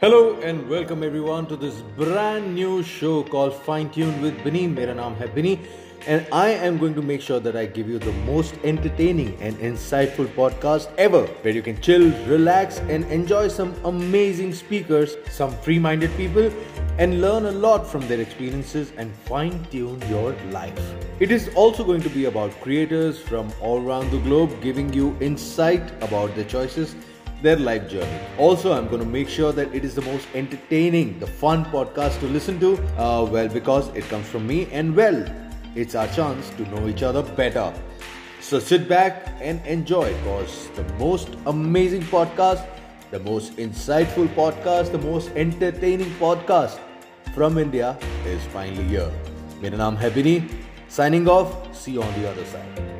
Hello and welcome everyone to this brand new show called Fine Tune with Bini. Mera naam hai Bini and I am going to make sure that I give you the most entertaining and insightful podcast ever where you can chill, relax and enjoy some amazing speakers, some free-minded people and learn a lot from their experiences and fine-tune your life. It is also going to be about creators from all around the globe giving you insight about their choices their life journey. Also, I'm going to make sure that it is the most entertaining, the fun podcast to listen to. Uh, well, because it comes from me, and well, it's our chance to know each other better. So sit back and enjoy because the most amazing podcast, the most insightful podcast, the most entertaining podcast from India is finally here. My name is Bini. Signing off. See you on the other side.